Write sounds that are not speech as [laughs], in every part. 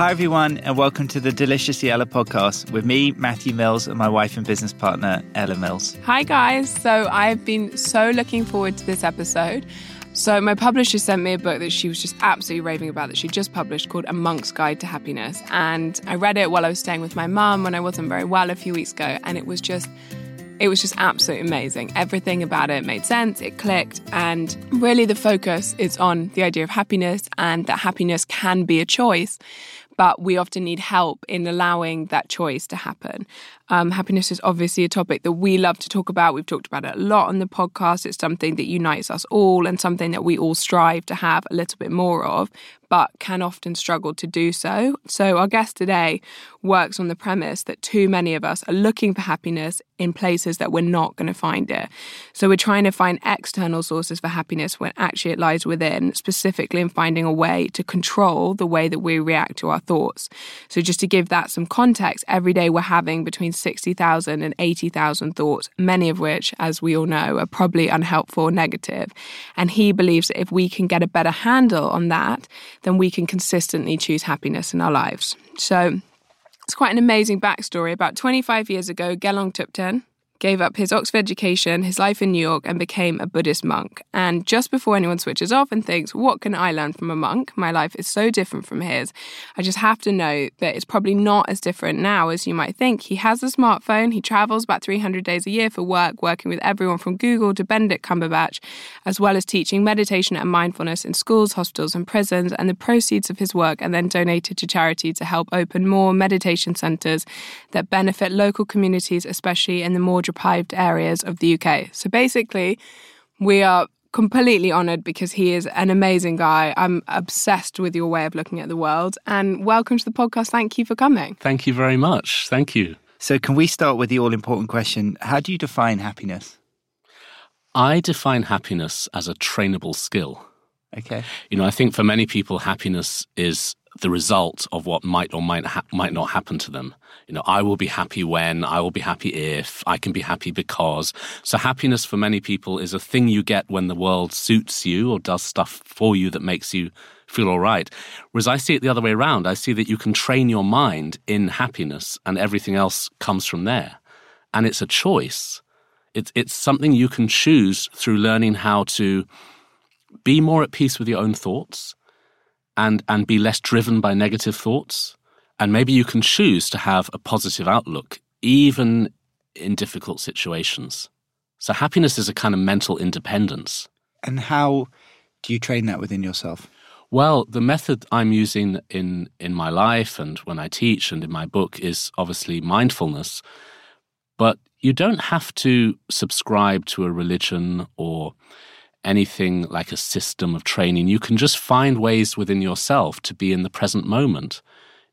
Hi, everyone, and welcome to the Deliciously Ella podcast with me, Matthew Mills, and my wife and business partner, Ella Mills. Hi, guys. So, I've been so looking forward to this episode. So, my publisher sent me a book that she was just absolutely raving about that she just published called A Monk's Guide to Happiness. And I read it while I was staying with my mum when I wasn't very well a few weeks ago. And it was just it was just absolutely amazing. Everything about it made sense, it clicked, and really the focus is on the idea of happiness and that happiness can be a choice but we often need help in allowing that choice to happen. Um, happiness is obviously a topic that we love to talk about. We've talked about it a lot on the podcast. It's something that unites us all and something that we all strive to have a little bit more of but can often struggle to do so. So, our guest today works on the premise that too many of us are looking for happiness in places that we're not going to find it. So, we're trying to find external sources for happiness when actually it lies within, specifically in finding a way to control the way that we react to our thoughts. So, just to give that some context, every day we're having between 60,000 and 80,000 thoughts, many of which, as we all know, are probably unhelpful or negative. And he believes that if we can get a better handle on that, then we can consistently choose happiness in our lives. So it's quite an amazing backstory. About 25 years ago, Gelong Thubten, gave up his Oxford education, his life in New York, and became a Buddhist monk. And just before anyone switches off and thinks, what can I learn from a monk? My life is so different from his. I just have to note that it's probably not as different now as you might think. He has a smartphone, he travels about 300 days a year for work, working with everyone from Google to Benedict Cumberbatch, as well as teaching meditation and mindfulness in schools, hospitals, and prisons. And the proceeds of his work are then donated to charity to help open more meditation centres that benefit local communities, especially in the more deprived areas of the UK. So basically, we are completely honored because he is an amazing guy. I'm obsessed with your way of looking at the world. And welcome to the podcast. Thank you for coming. Thank you very much. Thank you. So, can we start with the all important question How do you define happiness? I define happiness as a trainable skill. Okay. You know, I think for many people, happiness is the result of what might or might ha- might not happen to them. You know, I will be happy when, I will be happy if, I can be happy because. So happiness for many people is a thing you get when the world suits you or does stuff for you that makes you feel all right. Whereas I see it the other way around. I see that you can train your mind in happiness and everything else comes from there. And it's a choice. It's it's something you can choose through learning how to be more at peace with your own thoughts and and be less driven by negative thoughts. And maybe you can choose to have a positive outlook even in difficult situations. So happiness is a kind of mental independence. And how do you train that within yourself? Well the method i'm using in in my life and when i teach and in my book is obviously mindfulness. But you don't have to subscribe to a religion or anything like a system of training. You can just find ways within yourself to be in the present moment.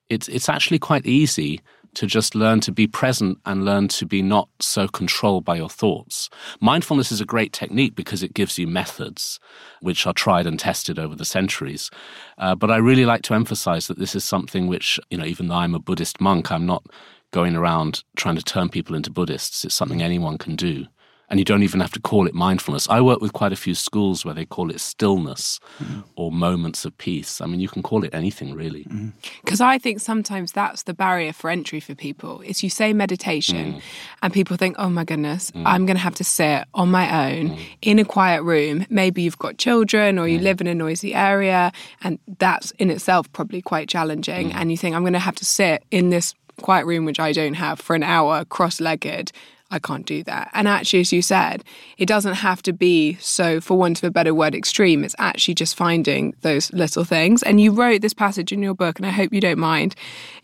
It's, it's actually quite easy to just learn to be present and learn to be not so controlled by your thoughts. Mindfulness is a great technique because it gives you methods which are tried and tested over the centuries. Uh, but I really like to emphasize that this is something which, you know, even though I'm a Buddhist monk, I'm not going around trying to turn people into Buddhists. It's something anyone can do and you don't even have to call it mindfulness. I work with quite a few schools where they call it stillness mm. or moments of peace. I mean, you can call it anything really. Because mm. I think sometimes that's the barrier for entry for people. Is you say meditation, mm. and people think, "Oh my goodness, mm. I'm going to have to sit on my own mm. in a quiet room." Maybe you've got children or you mm. live in a noisy area, and that's in itself probably quite challenging. And you think, "I'm going to have to sit in this quiet room which I don't have for an hour cross-legged." I can't do that. And actually, as you said, it doesn't have to be so, for want of a better word, extreme. It's actually just finding those little things. And you wrote this passage in your book, and I hope you don't mind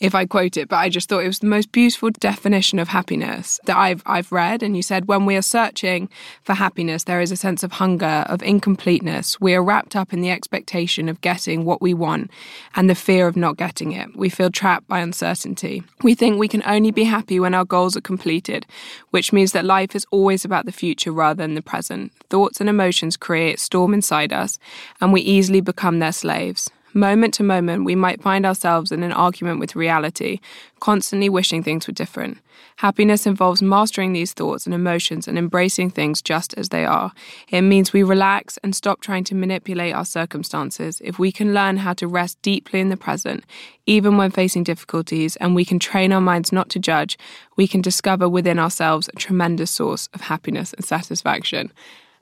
if I quote it, but I just thought it was the most beautiful definition of happiness that I've, I've read. And you said, when we are searching for happiness, there is a sense of hunger, of incompleteness. We are wrapped up in the expectation of getting what we want and the fear of not getting it. We feel trapped by uncertainty. We think we can only be happy when our goals are completed which means that life is always about the future rather than the present. Thoughts and emotions create storm inside us, and we easily become their slaves. Moment to moment, we might find ourselves in an argument with reality, constantly wishing things were different. Happiness involves mastering these thoughts and emotions and embracing things just as they are. It means we relax and stop trying to manipulate our circumstances. If we can learn how to rest deeply in the present, even when facing difficulties, and we can train our minds not to judge, we can discover within ourselves a tremendous source of happiness and satisfaction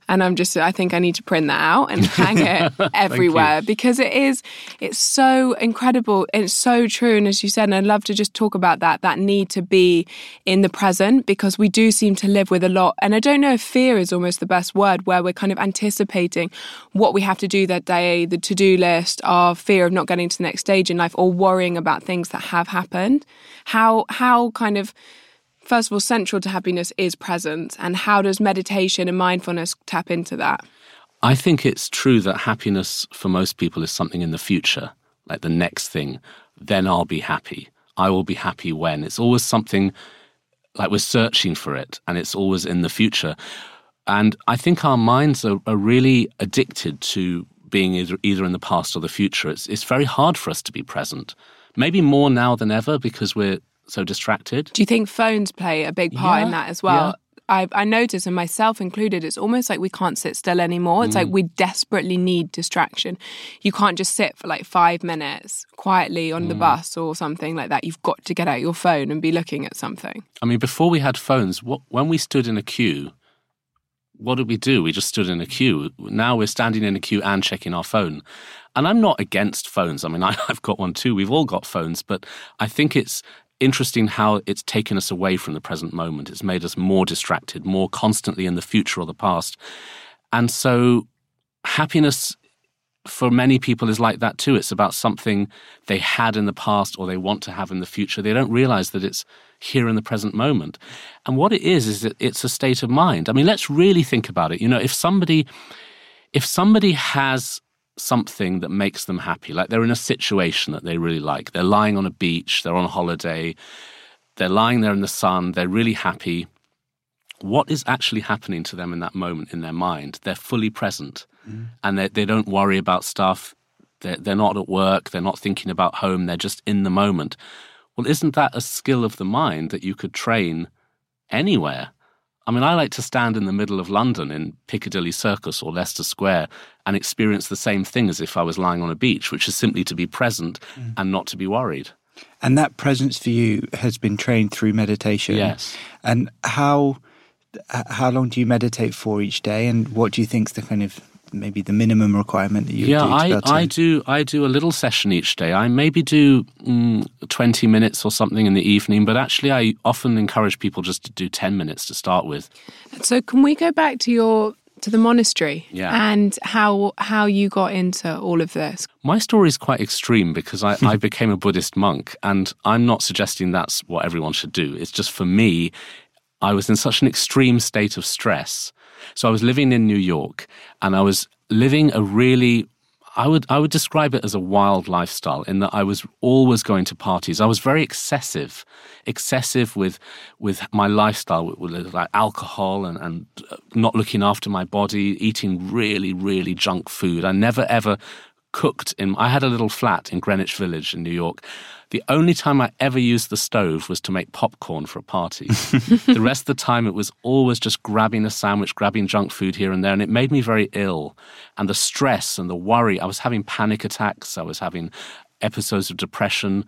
and I'm just I think I need to print that out and hang it [laughs] everywhere because it is it's so incredible and it's so true. And as you said and I'd love to just talk about that that need to be in the present because we do seem to live with a lot. And I don't know if fear is almost the best word where we're kind of anticipating what we have to do that day the to-do list our fear of not getting to the next stage in life or worrying about things that have happened. How how kind of first of all, central to happiness is presence. And how does meditation and mindfulness tap into that? I think it's true that happiness for most people is something in the future, like the next thing. Then I'll be happy. I will be happy when. It's always something like we're searching for it and it's always in the future. And I think our minds are, are really addicted to being either, either in the past or the future. It's, it's very hard for us to be present. Maybe more now than ever because we're so distracted. Do you think phones play a big part yeah, in that as well? Yeah. I, I notice, and myself included, it's almost like we can't sit still anymore. It's mm. like we desperately need distraction. You can't just sit for like five minutes quietly on mm. the bus or something like that. You've got to get out your phone and be looking at something. I mean, before we had phones, what, when we stood in a queue, what did we do? We just stood in a queue. Now we're standing in a queue and checking our phone. And I'm not against phones. I mean, [laughs] I, have got one too. We've all got phones, but I think it's interesting how it's taken us away from the present moment. It's made us more distracted, more constantly in the future or the past. And so happiness for many people is like that too. It's about something they had in the past or they want to have in the future. They don't realize that it's here in the present moment. And what it is is that it's a state of mind. I mean, let's really think about it. You know, if somebody if somebody has something that makes them happy. Like they're in a situation that they really like. They're lying on a beach, they're on holiday, they're lying there in the sun, they're really happy. What is actually happening to them in that moment in their mind? They're fully present mm. and they, they don't worry about stuff. They're, they're not at work, they're not thinking about home, they're just in the moment. Well, isn't that a skill of the mind that you could train anywhere? I mean, I like to stand in the middle of London in Piccadilly Circus or Leicester Square and experience the same thing as if I was lying on a beach, which is simply to be present mm. and not to be worried. And that presence for you has been trained through meditation. Yes. And how how long do you meditate for each day, and what do you think is the kind of maybe the minimum requirement that you yeah I, I do i do a little session each day. I maybe do mm, 20 minutes or something in the evening but actually i often encourage people just to do 10 minutes to start with. So can we go back to your to the monastery? Yeah. and how how you got into all of this? My story is quite extreme because I, I [laughs] became a buddhist monk and i'm not suggesting that's what everyone should do. It's just for me i was in such an extreme state of stress so I was living in New York and I was living a really I would I would describe it as a wild lifestyle in that I was always going to parties. I was very excessive, excessive with with my lifestyle, with, like alcohol and, and uh, not looking after my body, eating really really junk food. I never ever cooked in. I had a little flat in Greenwich Village in New York, the only time I ever used the stove was to make popcorn for a party. [laughs] the rest of the time, it was always just grabbing a sandwich, grabbing junk food here and there, and it made me very ill. And the stress and the worry, I was having panic attacks, I was having episodes of depression.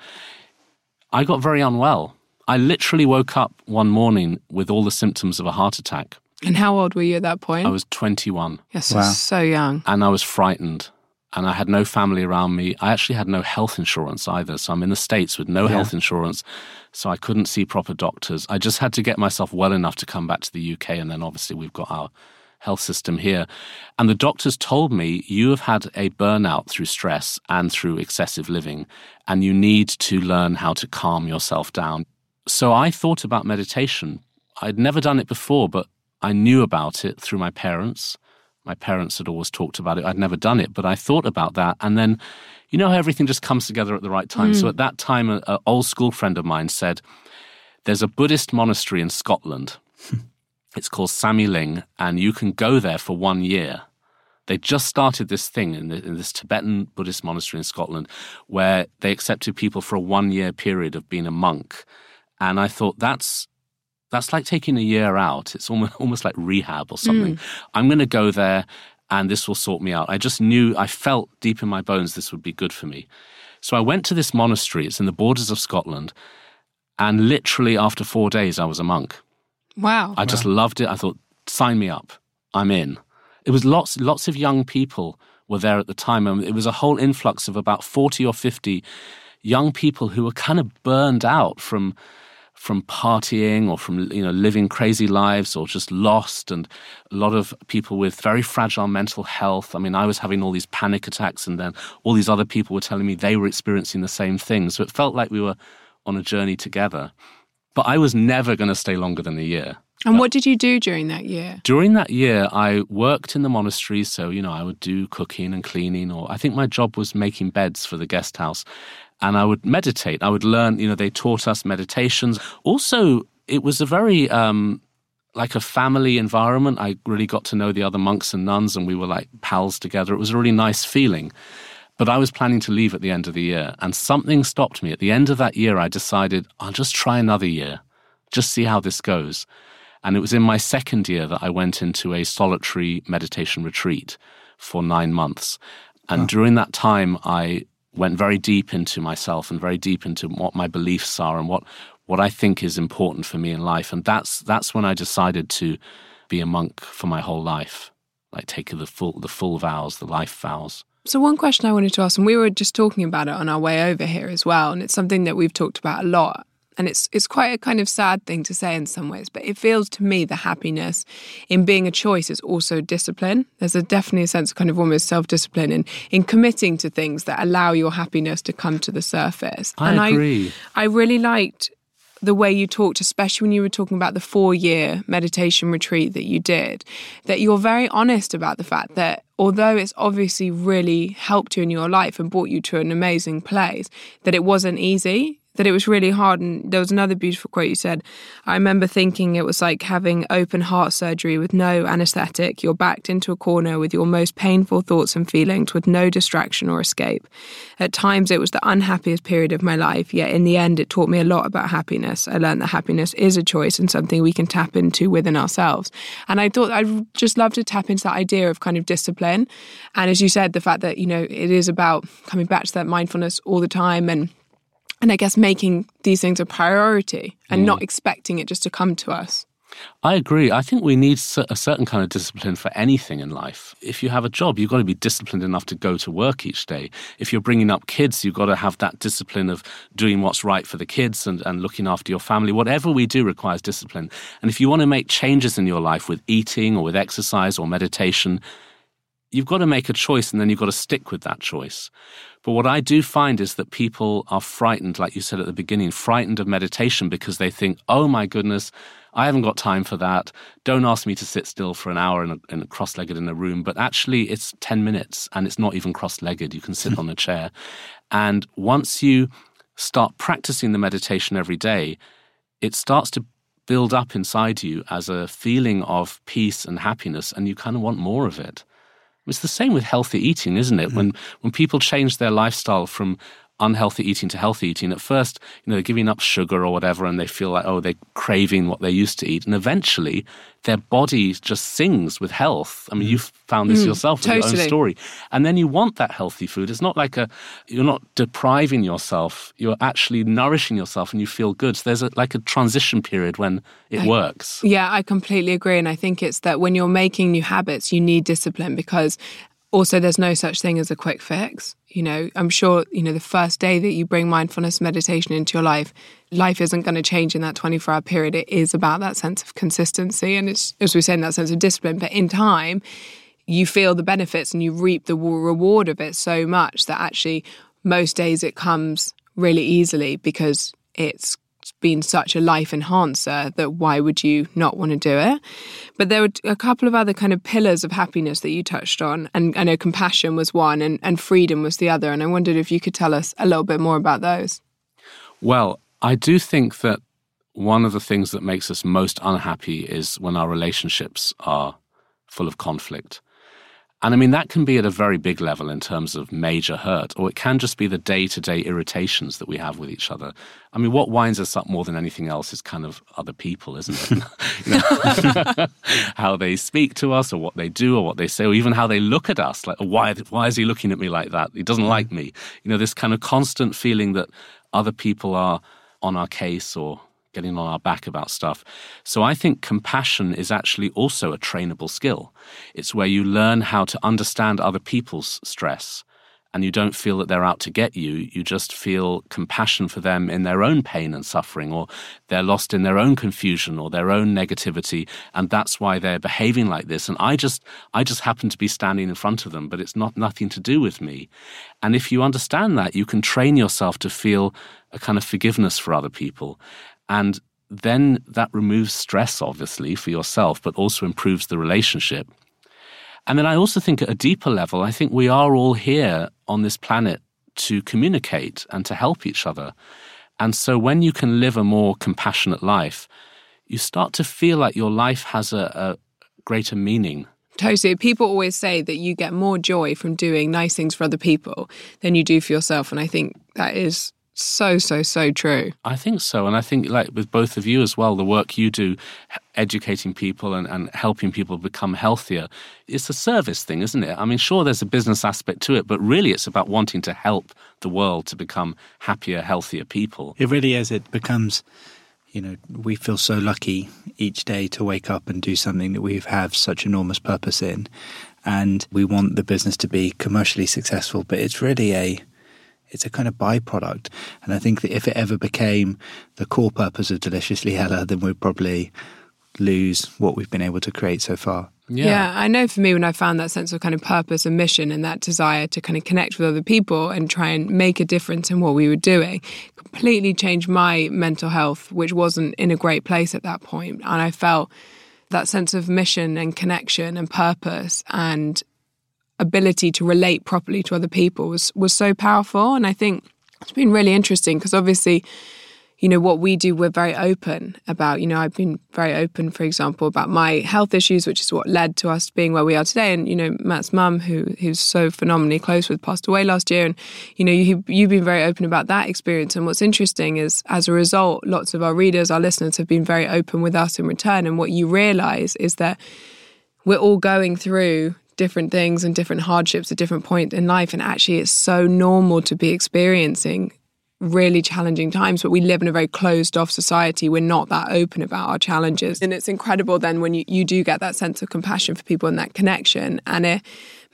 I got very unwell. I literally woke up one morning with all the symptoms of a heart attack. And how old were you at that point? I was 21. Yes, wow. so young. And I was frightened and I had no family around me. I actually had no health insurance either. So I'm in the States with no yeah. health insurance. So I couldn't see proper doctors. I just had to get myself well enough to come back to the UK. And then obviously we've got our health system here. And the doctors told me, you have had a burnout through stress and through excessive living, and you need to learn how to calm yourself down. So I thought about meditation. I'd never done it before, but I knew about it through my parents my parents had always talked about it. I'd never done it, but I thought about that. And then, you know how everything just comes together at the right time. Mm. So at that time, an old school friend of mine said, There's a Buddhist monastery in Scotland. [laughs] it's called Samye Ling, and you can go there for one year. They just started this thing in, the, in this Tibetan Buddhist monastery in Scotland where they accepted people for a one year period of being a monk. And I thought, that's that's like taking a year out. It's almost, [laughs] almost like rehab or something. Mm. I'm going to go there and this will sort me out. I just knew, I felt deep in my bones this would be good for me. So I went to this monastery. It's in the borders of Scotland. And literally after four days, I was a monk. Wow. I just loved it. I thought, sign me up. I'm in. It was lots, lots of young people were there at the time. And it was a whole influx of about 40 or 50 young people who were kind of burned out from from partying or from you know living crazy lives or just lost. And a lot of people with very fragile mental health. I mean i was having all these panic attacks and then all these other people were telling me they were experiencing the same thing. So it felt like we were on a journey together. But i was never going to stay longer than a year. And what did you do during that year? During that year, I worked in the monastery. So, you know, I would do cooking and cleaning, or I think my job was making beds for the guest house and I would meditate. I would learn, you know, they taught us meditations. Also, it was a very, um, like a family environment. I really got to know the other monks and nuns, and we were like pals together. It was a really nice feeling. But I was planning to leave at the end of the year, and something stopped me. At the end of that year, I decided I'll just try another year, just see how this goes. And it was in my second year that I went into a solitary meditation retreat for nine months. And oh. during that time, I went very deep into myself and very deep into what my beliefs are and what what I think is important for me in life. And that's that's when I decided to be a monk for my whole life, like take the full the full vows, the life vows. So one question I wanted to ask, and we were just talking about it on our way over here as well, and it's something that we've talked about a lot and it's it's quite a kind of sad thing to say in some ways but it feels to me the happiness in being a choice is also discipline. There's a definitely a sense of kind of almost self-discipline in in committing to things that allow your happiness to come to the surface. I and agree. I, I really liked the way you talked, especially when you were talking about the four year meditation retreat that you did, that you're very honest about the fact that although it's obviously really helped you in your life and brought you to an amazing place, that it wasn't easy that it was really hard. And there was another beautiful quote you said. I remember thinking it was like having open heart surgery with no anesthetic. You're backed into a corner with your most painful thoughts and feelings with no distraction or escape. At times, it was the unhappiest period of my life, yet in the end, it taught me a lot about happiness. I learned that happiness is a choice and something we can tap into within ourselves. And I thought I'd just love to tap into that idea of kind of discipline. And as you said, the fact that, you know, it is about coming back to that mindfulness all the time and and I guess making these things a priority and mm. not expecting it just to come to us. I agree. I think we need a certain kind of discipline for anything in life. If you have a job, you've got to be disciplined enough to go to work each day. If you're bringing up kids, you've got to have that discipline of doing what's right for the kids and, and looking after your family. Whatever we do requires discipline. And if you want to make changes in your life with eating or with exercise or meditation, you've got to make a choice and then you've got to stick with that choice. But what I do find is that people are frightened, like you said at the beginning, frightened of meditation because they think, oh my goodness, I haven't got time for that. Don't ask me to sit still for an hour and in cross legged in a room. But actually, it's 10 minutes and it's not even cross legged. You can sit on a chair. [laughs] And once you start practicing the meditation every day, it starts to build up inside you as a feeling of peace and happiness, and you kind of want more of it. It's the same with healthy eating, isn't it? Mm-hmm. When when people change their lifestyle from unhealthy eating to healthy eating, at first, you know, they're giving up sugar or whatever, and they feel like, oh, they're craving what they used to eat. And eventually, their body just sings with health. I mean, you've found this mm, yourself with totally. your own story. And then you want that healthy food. It's not like a, you're not depriving yourself. You're actually nourishing yourself and you feel good. So there's a, like a transition period when it I, works. Yeah, I completely agree. And I think it's that when you're making new habits, you need discipline because also there's no such thing as a quick fix you know i'm sure you know the first day that you bring mindfulness meditation into your life life isn't going to change in that 24 hour period. It is about that sense of consistency and it's as we say in that sense of discipline. But in time you feel the benefits and you reap the reward of it so much that actually most days it comes really easily because it's been such a life enhancer that why would you not want to do it? But there were a couple of other kind of pillars of happiness that you touched on. And I know compassion was one and, and freedom was the other. And I wondered if you could tell us a little bit more about those. Well, I do think that one of the things that makes us most unhappy is when our relationships are full of conflict. And I mean, that can be at a very big level in terms of major hurt, or it can just be the day to day irritations that we have with each other. I mean, what winds us up more than anything else is kind of other people, isn't it? [laughs] [laughs] how they speak to us, or what they do, or what they say, or even how they look at us. Like, why, why is he looking at me like that? He doesn't like me. You know, this kind of constant feeling that other people are on our case or getting on our back about stuff. So I think compassion is actually also a trainable skill. It's where you learn how to understand other people's stress and you don't feel that they're out to get you. You just feel compassion for them in their own pain and suffering, or they're lost in their own confusion or their own negativity, and that's why they're behaving like this. And I just, I just happen to be standing in front of them, but it's not nothing to do with me. And if you understand that, you can train yourself to feel a kind of forgiveness for other people. And then that removes stress, obviously, for yourself, but also improves the relationship. And then I also think at a deeper level, I think we are all here on this planet to communicate and to help each other. And so when you can live a more compassionate life, you start to feel like your life has a, a greater meaning. Totally. People always say that you get more joy from doing nice things for other people than you do for yourself. And I think that is so so so true. I think so and i think like with both of you as well the work you do educating people and, and helping people become healthier it's a service thing isn't it? I mean sure there's a business aspect to it but really it's about wanting to help the world to become happier healthier people. It really is. It becomes you know we feel so lucky each day to wake up and do something that we have such enormous purpose in. And we want the business to be commercially successful but it's really a it's a kind of byproduct. And I think that if it ever became the core purpose of Deliciously Ella, then we'd probably lose what we've been able to create so far. Yeah. yeah. I know for me, when I found that sense of kind of purpose and mission and that desire to kind of connect with other people and try and make a difference in what we were doing, completely changed my mental health, which wasn't in a great place at that point. And I felt that sense of mission and connection and purpose and ability to relate properly to other people was was so powerful. And I think it's been really interesting because obviously you know what we do we're very open about you know I've been very open for example about my health issues which is what led to us being where we are today. And you know Matt's mum who who's so phenomenally close with passed away last year. And you know you, you've been very open about that experience. And what's interesting is as a result lots of our readers our listeners have been very open with us in return. And what you realize is that we're all going through different things and different hardships at different points in life. And actually it's so normal to be experiencing really challenging times but we live in a very closed off society. We're not that open about our challenges. And it's incredible then when you, you do get that sense of compassion for people and that connection. And it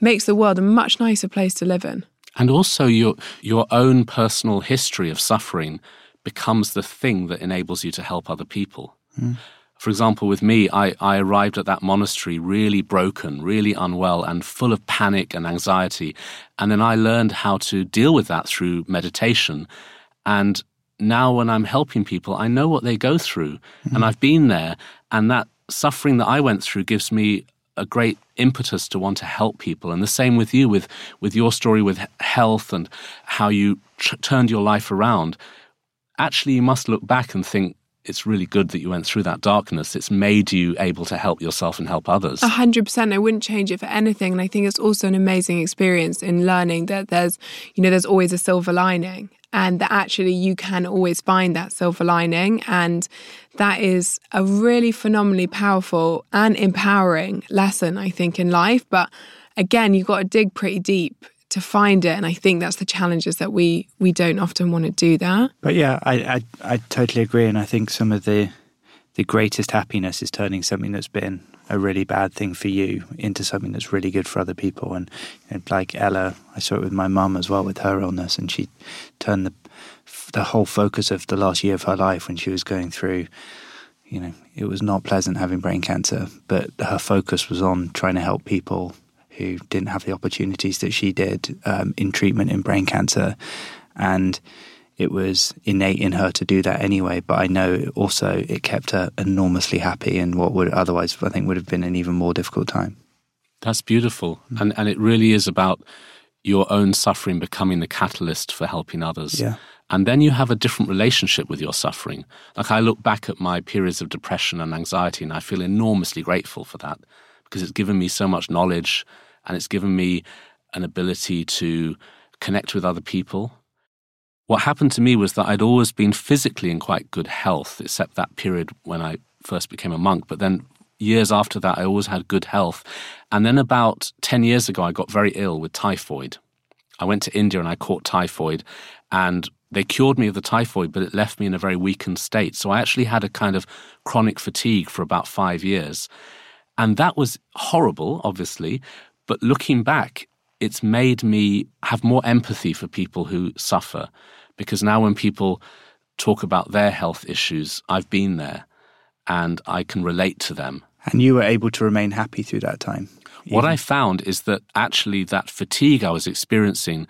makes the world a much nicer place to live in. And also your your own personal history of suffering becomes the thing that enables you to help other people. Mm. For example, with me, I, I arrived at that monastery really broken, really unwell, and full of panic and anxiety. And then I learned how to deal with that through meditation. And now, when I'm helping people, I know what they go through, mm-hmm. and I've been there. And that suffering that I went through gives me a great impetus to want to help people. And the same with you, with, with your story with health and how you tr- turned your life around. Actually, you must look back and think, it's really good that you went through that darkness. It's made you able to help yourself and help others. A hundred percent. I wouldn't change it for anything. And I think it's also an amazing experience in learning that there's, you know, there's always a silver lining and that actually you can always find that silver lining. And that is a really phenomenally powerful and empowering lesson, I think, in life. But again, you've got to dig pretty deep to find it and i think that's the challenges that we we don't often want to do that but yeah I, I i totally agree and i think some of the the greatest happiness is turning something that's been a really bad thing for you into something that's really good for other people. And know, like Ella, I saw it with my mum as well with her illness, and she turned the the whole focus of the last year of her life when she was going through. You know, it was not pleasant having brain cancer, but her focus was on trying to help people who didn't have the opportunities that she did um, in treatment in brain cancer, and it was innate in her to do that anyway. But I know also it kept her enormously happy in what would otherwise, I think, would have been an even more difficult time. That's beautiful. Mm. And, and it really is about your own suffering becoming the catalyst for helping others. Yeah. And then you have a different relationship with your suffering. Like I look back at my periods of depression and anxiety, and I feel enormously grateful for that because it's given me so much knowledge and it's given me an ability to connect with other people what happened to me was that I'd always been physically in quite good health, except that period when I first became a monk. But then years after that, I always had good health. And then about 10 years ago, I got very ill with typhoid. I went to India and I caught typhoid, and they cured me of the typhoid, but it left me in a very weakened state. So I actually had a kind of chronic fatigue for about five years. And that was horrible, obviously. But looking back, it's made me have more empathy for people who suffer because now when people talk about their health issues, I've been there and I can relate to them. And you were able to remain happy through that time? Even? What I found is that actually that fatigue I was experiencing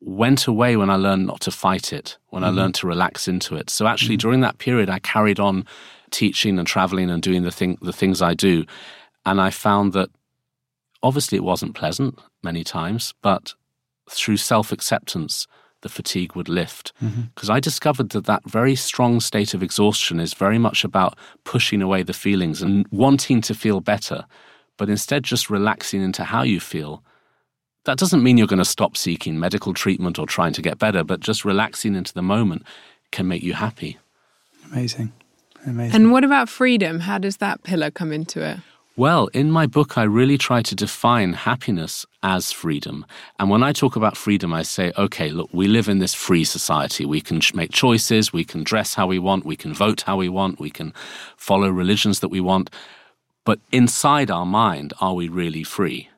went away when I learned not to fight it, when mm-hmm. I learned to relax into it. So actually mm-hmm. during that period I carried on teaching and traveling and doing the thing the things I do. And I found that obviously it wasn't pleasant many times, but through self acceptance the fatigue would lift. Because mm-hmm. I discovered that that very strong state of exhaustion is very much about pushing away the feelings and wanting to feel better, but instead just relaxing into how you feel. That doesn't mean you're going to stop seeking medical treatment or trying to get better, but just relaxing into the moment can make you happy. Amazing. Amazing. And what about freedom? How does that pillar come into it? Well, in my book, I really try to define happiness as freedom. And when I talk about freedom, I say, okay, look, we live in this free society. We can make choices, we can dress how we want, we can vote how we want, we can follow religions that we want. But inside our mind, are we really free?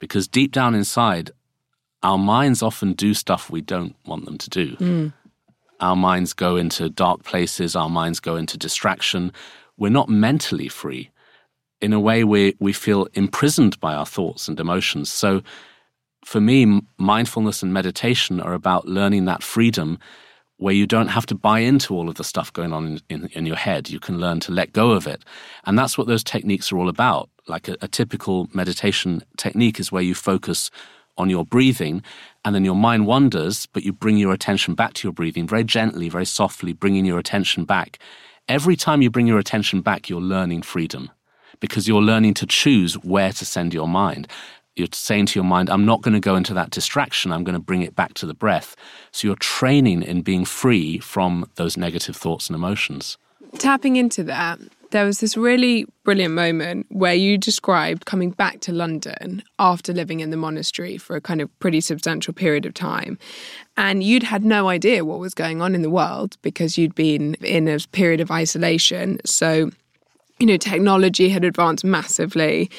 Because deep down inside, our minds often do stuff we don't want them to do. Mm. Our minds go into dark places, our minds go into distraction. We're not mentally free in a way we, we feel imprisoned by our thoughts and emotions. So for me, mindfulness and meditation are about learning that freedom where you don't have to buy into all of the stuff going on in, in, in, your head. You can learn to let go of it. And that's what those techniques are all about. Like a, a typical meditation technique is where you focus on your breathing and then your mind wanders, but you bring your attention back to your breathing very gently, very softly, bringing your attention back. Every time you bring your attention back, you're learning freedom because you're learning to choose where to send your mind. You're saying to your mind, I'm not going to go into that distraction. I'm going to bring it back to the breath. So you're training in being free from those negative thoughts and emotions. Tapping into that, there was this really brilliant moment where you described coming back to London after living in the monastery for a kind of pretty substantial period of time. And you'd had no idea what was going on in the world because you'd been in a period of isolation. So you know, technology had advanced massively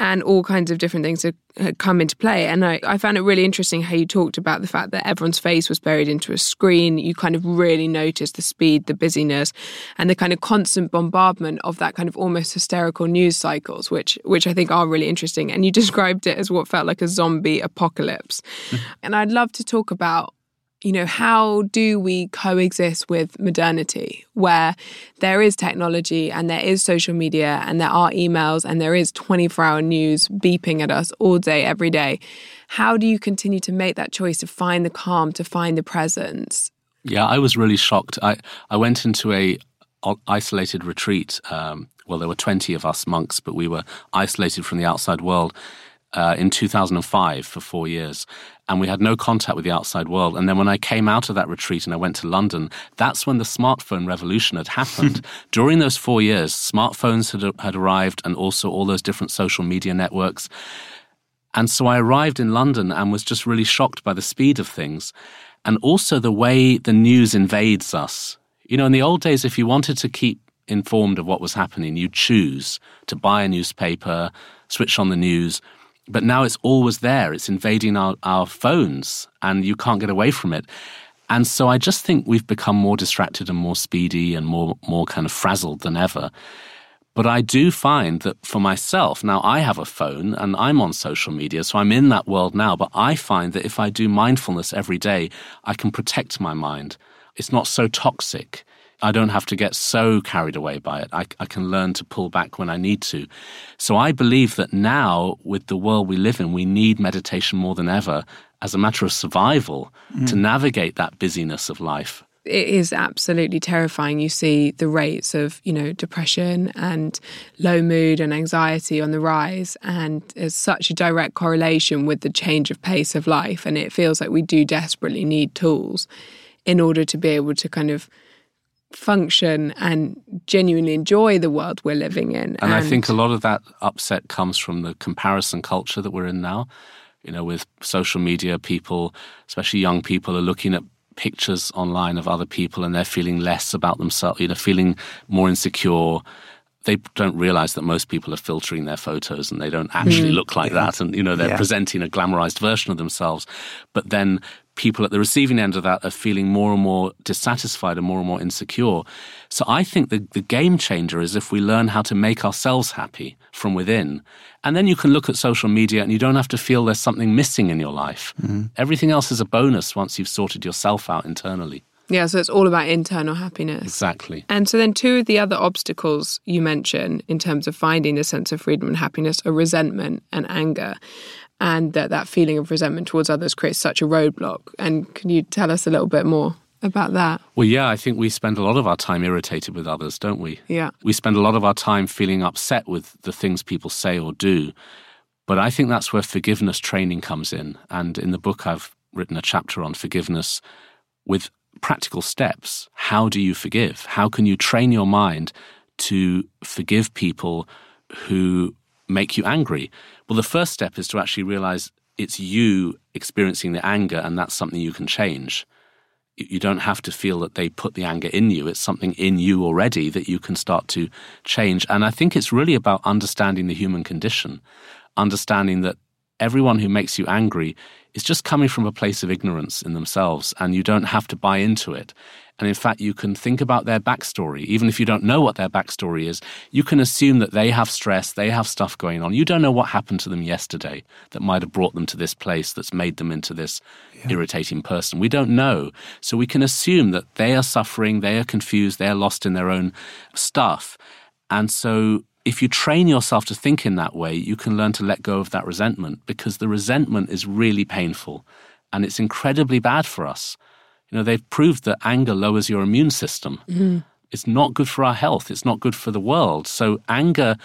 and all kinds of different things had, had come into play. And I, I, found it really interesting how you talked about the fact that everyone's face was buried into a screen. You kind of really noticed the speed, the busyness, and the kind of constant bombardment of that kind of almost hysterical news cycles, which which I think are really interesting. And you [laughs] described it as what felt like a zombie apocalypse. Mm-hmm. And I'd love to talk about you know, how do we coexist with modernity where there is technology and there is social media and there are emails and there is 24 hour news beeping at us all day, every day? How do you continue to make that choice to find the calm, to find the presence? Yeah, I was really shocked. I, I went into a isolated retreat. Um, well, there were 20 of us monks, but we were isolated from the outside world uh, in 2005 for four years. And we had no contact with the outside world. And then when I came out of that retreat and I went to London, that's when the smartphone revolution had happened. [laughs] During those four years, smartphones had, had arrived and also all those different social media networks. And so I arrived in London and was just really shocked by the speed of things and also the way the news invades us. You know, in the old days, if you wanted to keep informed of what was happening, you choose to buy a newspaper, switch on the news. But now it's always there. It's invading our, our phones and you can't get away from it. And so I just think we've become more distracted and more speedy and more, more kind of frazzled than ever. But I do find that for myself, now I have a phone and I'm on social media, so I'm in that world now. But I find that if I do mindfulness every day, I can protect my mind. It's not so toxic. I don't have to get so carried away by it. I, I, can learn to pull back when I need to. So I believe that now, with the world we live in, we need meditation more than ever as a matter of survival mm. to navigate that busyness of life. It is absolutely terrifying. You see the rates of, you know, depression and low mood and anxiety on the rise. And there's such a direct correlation with the change of pace of life. And it feels like we do desperately need tools in order to be able to kind of function and genuinely enjoy the world we're living in. And, and, I think a lot of that upset comes from the comparison culture that we're in now. You know, with social media, people, especially young people, are looking at pictures online of other people and they're feeling less about themselves, you know, feeling more insecure. They don't realize that most people are filtering their photos and they don't actually mm. look like that. And, you know, they're yeah. presenting a glamorized version of themselves. But then people at the receiving end of that are feeling more and more dissatisfied and more and more insecure. So I think the, the game changer is if we learn how to make ourselves happy from within. And then you can look at social media and you don't have to feel there's something missing in your life. Mm-hmm. Everything else is a bonus once you've sorted yourself out internally. Yeah, so it's all about internal happiness. Exactly. And so then two of the other obstacles you mention in terms of finding a sense of freedom and happiness are resentment and anger and that that feeling of resentment towards others creates such a roadblock. And can you tell us a little bit more about that? Well, yeah, I think we spend a lot of our time irritated with others, don't we? Yeah. We spend a lot of our time feeling upset with the things people say or do. But I think that's where forgiveness training comes in. And in the book, I've written a chapter on forgiveness with practical steps. How do you forgive? How can you train your mind to forgive people who make you angry? Well, the first step is to actually realize it's you experiencing the anger, and that's something you can change. You don't have to feel that they put the anger in you. It's something in you already that you can start to change. And I think it's really about understanding the human condition, understanding that everyone who makes you angry is just coming from a place of ignorance in themselves, and you don't have to buy into it. And in fact, you can think about their backstory. Even if you don't know what their backstory is, you can assume that they have stress, they have stuff going on. You don't know what happened to them yesterday that might have brought them to this place that's made them into this yeah. irritating person. We don't know. So we can assume that they are suffering, they are confused, they are lost in their own stuff. And so if you train yourself to think in that way, you can learn to let go of that resentment because the resentment is really painful and it's incredibly bad for us. You know, they've proved that anger lowers your immune system. Mm-hmm. It's not good for our health. It's not good for the world. So anger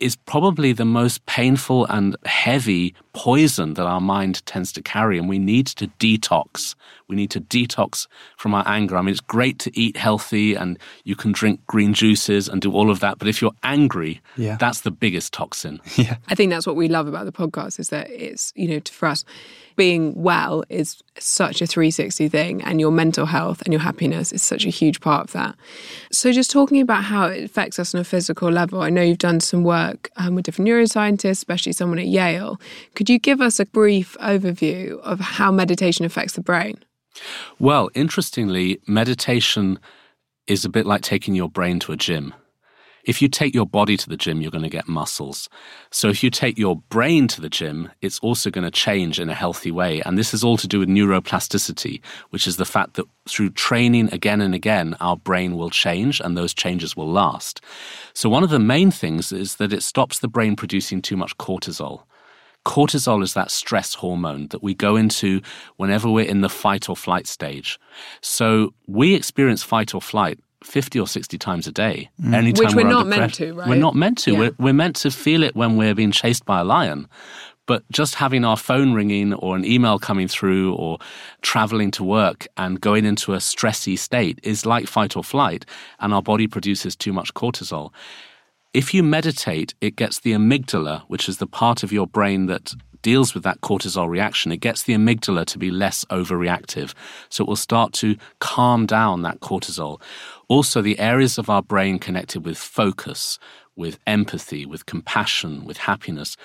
is probably the most painful and heavy poison that our mind tends to carry. And we need to detox. We need to detox from our anger. I mean, it's great to eat healthy and you can drink green juices and do all of that. But if you're angry, yeah. that's the biggest toxin. [laughs] Yeah. I think that's what we love about the podcast is that it's, you know, for us, being well is such a 360 thing, and your mental health and your happiness is such a huge part of that. So, just talking about how it affects us on a physical level, I know you've done some work um, with different neuroscientists, especially someone at Yale. Could you give us a brief overview of how meditation affects the brain? Well, interestingly, meditation is a bit like taking your brain to a gym. If you take your body to the gym, you're going to get muscles. So if you take your brain to the gym, it's also going to change in a healthy way. And this is all to do with neuroplasticity, which is the fact that through training again and again, our brain will change and those changes will last. So one of the main things is that it stops the brain producing too much cortisol. Cortisol is that stress hormone that we go into whenever we're in the fight or flight stage. So we experience fight or flight 50 or 60 times a day. Mm. Anytime Which we're, we're not meant to, right? We're not meant to. Yeah. We're, we're meant to feel it when we're being chased by a lion. But just having our phone ringing or an email coming through or traveling to work and going into a stressy state is like fight or flight, and our body produces too much cortisol. If you meditate, it gets the amygdala, which is the part of your brain that deals with that cortisol reaction. It gets the amygdala to be less overreactive. So it will start to calm down that cortisol. Also, the areas of our brain connected with focus, with empathy, with compassion, with happiness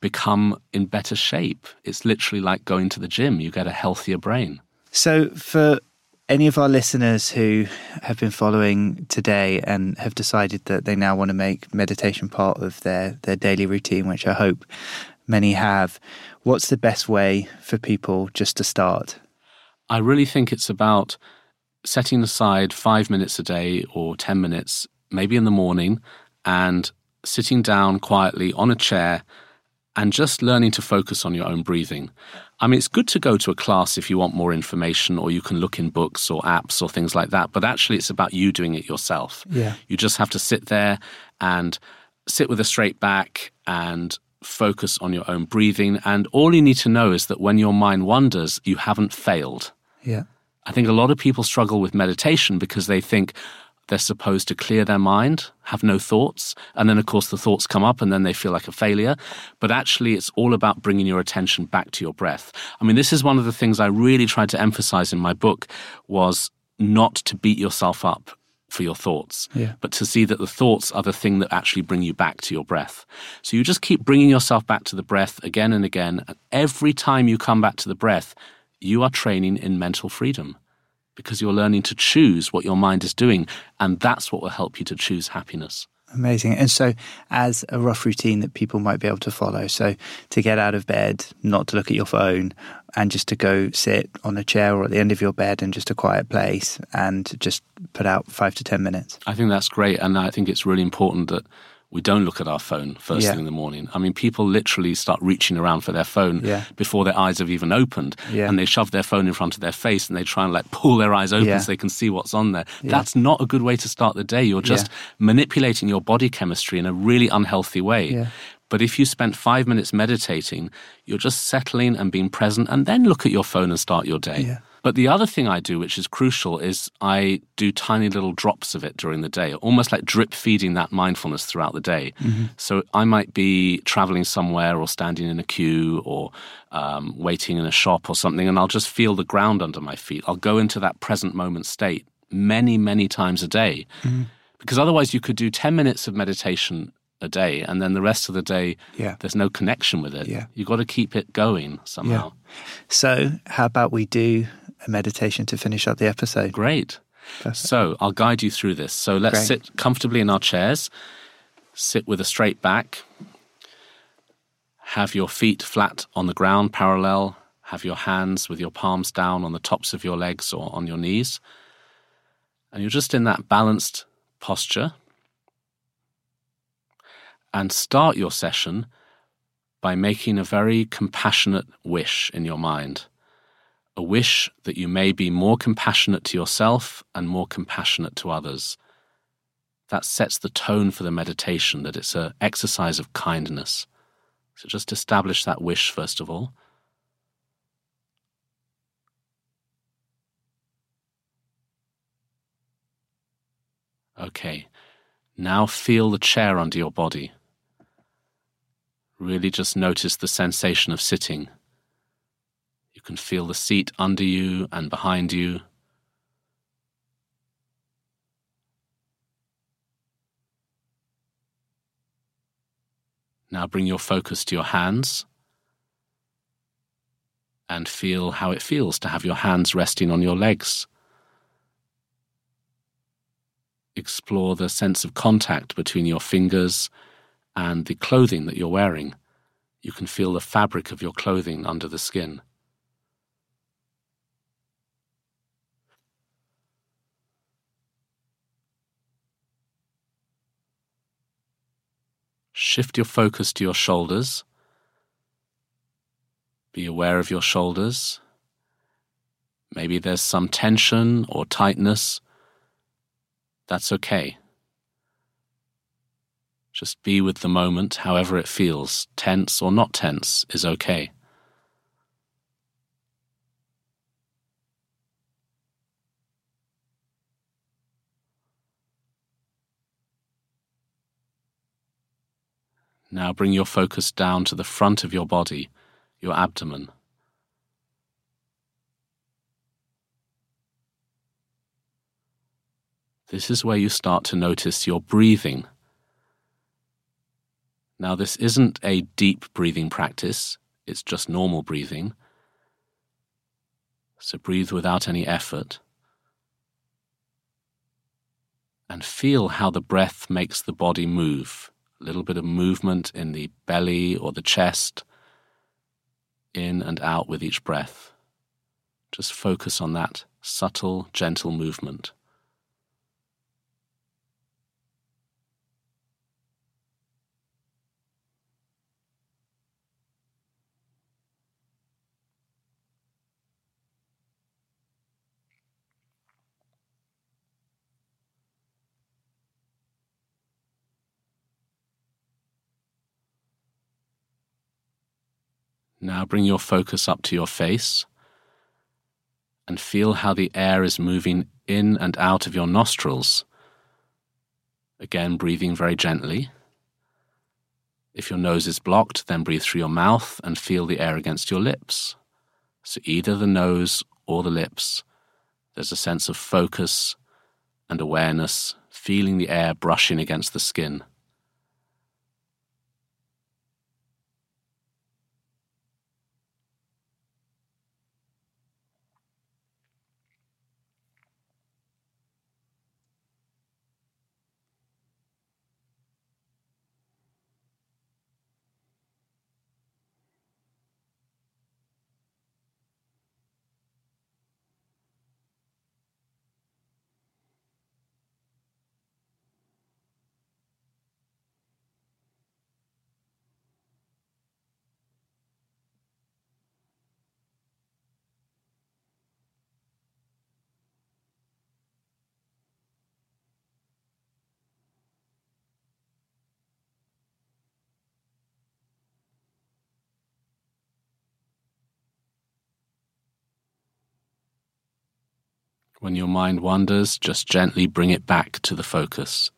become in better shape. It's literally like going to the gym. You get a healthier brain. So, for any of our listeners who have been following today and have decided that they now want to make meditation part of their, their daily routine, which I hope many have, what's the best way for people just to start? I really think it's about setting aside five minutes a day or 10 minutes, maybe in the morning, and sitting down quietly on a chair and just learning to focus on your own breathing. I mean, it's good to go to a class if you want more information, or you can look in books or apps or things like that. But actually, it's about you doing it yourself. Yeah. You just have to sit there and sit with a straight back and focus on your own breathing. And all you need to know is that when your mind wanders, you haven't failed. Yeah. I think a lot of people struggle with meditation because they think, they're supposed to clear their mind, have no thoughts. And then, of course, the thoughts come up and then they feel like a failure. But actually, it's all about bringing your attention back to your breath. I mean, this is one of the things I really tried to emphasize in my book was not to beat yourself up for your thoughts, yeah. but to see that the thoughts are the thing that actually bring you back to your breath. So you just keep bringing yourself back to the breath again and again. And every time you come back to the breath, you are training in mental freedom because you're learning to choose what your mind is doing. And that's what will help you to choose happiness. Amazing. And so, as a rough routine that people might be able to follow, so to get out of bed, not to look at your phone, and just to go sit on a chair or at the end of your bed in just a quiet place and just put out five to 10 minutes. I think that's great. And I think it's really important that we don't look at our phone first Yeah. thing in the morning. I mean, people literally start reaching around for their phone Yeah. before their eyes have even opened, Yeah. and they shove their phone in front of their face and they try and like pull their eyes open so they can see what's on there. That's not a good way to start the day. You're just manipulating your body chemistry in a really unhealthy way. But if you spent five minutes meditating, you're just settling and being present, and then look at your phone and start your day. Yeah. But the other thing I do, which is crucial, is I do tiny little drops of it during the day, almost like drip feeding that mindfulness throughout the day. So I might be traveling somewhere or standing in a queue or um, waiting in a shop or something, and I'll just feel the ground under my feet. I'll go into that present moment state many, many times a day. Because otherwise, you could do 10 minutes of meditation a day, and then the rest of the day, Yeah. there's no connection with it. Yeah. You've got to keep it going somehow. So, how about we do a meditation to finish up the episode? Great. Perfect. So I'll guide you through this. So let's Great. sit comfortably in our chairs, sit with a straight back, have your feet flat on the ground, parallel, have your hands with your palms down on the tops of your legs or on your knees. And you're just in that balanced posture. And start your session by making a very compassionate wish in your mind a wish that you may be more compassionate to yourself and more compassionate to others. That sets the tone for the meditation, that it's an exercise of kindness. So just establish that wish first of all. Okay, now feel the chair under your body. Really just notice the sensation of sitting. Can feel the seat under you and behind you. Now bring your focus to your hands and feel how it feels to have your hands resting on your legs. Explore the sense of contact between your fingers and the clothing that you're wearing. You can feel the fabric of your clothing under the skin. Shift your focus to your shoulders. Be aware of your shoulders. Maybe there's some tension or tightness. That's okay. Just be with the moment, however it feels. Tense or not tense is okay. Now bring your focus down to the front of your body, your abdomen. This is where you start to notice your breathing. Now, this isn't a deep breathing practice, it's just normal breathing. So breathe without any effort. And feel how the breath makes the body move. A little bit of movement in the belly or the chest, in and out with each breath. Just focus on that subtle, gentle movement. Now bring your focus up to your face and feel how the air is moving in and out of your nostrils. Again, breathing very gently. If your nose is blocked, then breathe through your mouth and feel the air against your lips. So, either the nose or the lips, there's a sense of focus and awareness, feeling the air brushing against the skin. When your mind wanders, just gently bring it back to the focus.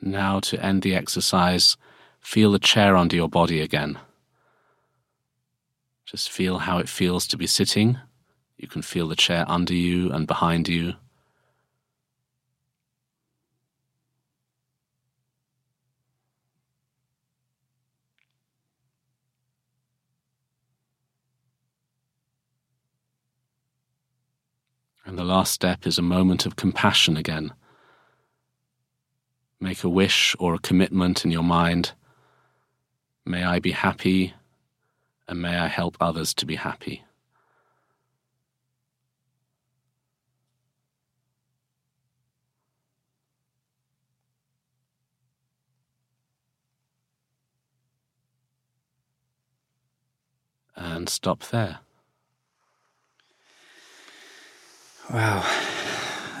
Now, to end the exercise, feel the chair under your body again. Just feel how it feels to be sitting. You can feel the chair under you and behind you. And the last step is a moment of compassion again. Make a wish or a commitment in your mind. May I be happy, and may I help others to be happy. And stop there. Wow.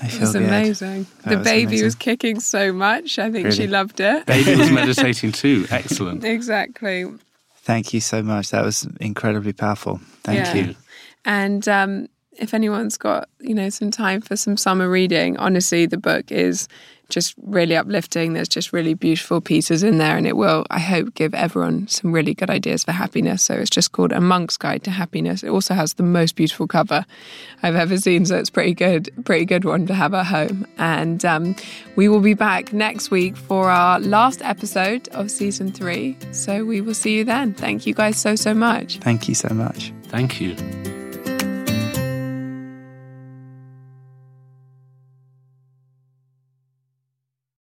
I It was good. amazing. That the was baby amazing. was kicking so much. I think she loved it. Baby was [laughs] meditating too. Excellent. exactly. Thank you so much. That was incredibly powerful. Thank Yeah. you. And um, if anyone's got, you know, some time for some summer reading, honestly, the book is just really uplifting. There's just really beautiful pieces in there, and it will, I hope, give everyone some really good ideas for happiness. So it's just called A Monk's Guide to Happiness. It also has the most beautiful cover I've ever seen, so it's pretty good, pretty good one to have at home. And um, we will be back next week for our last episode of season three. So we will see you then. Thank you guys so so much. Thank you so much. Thank you.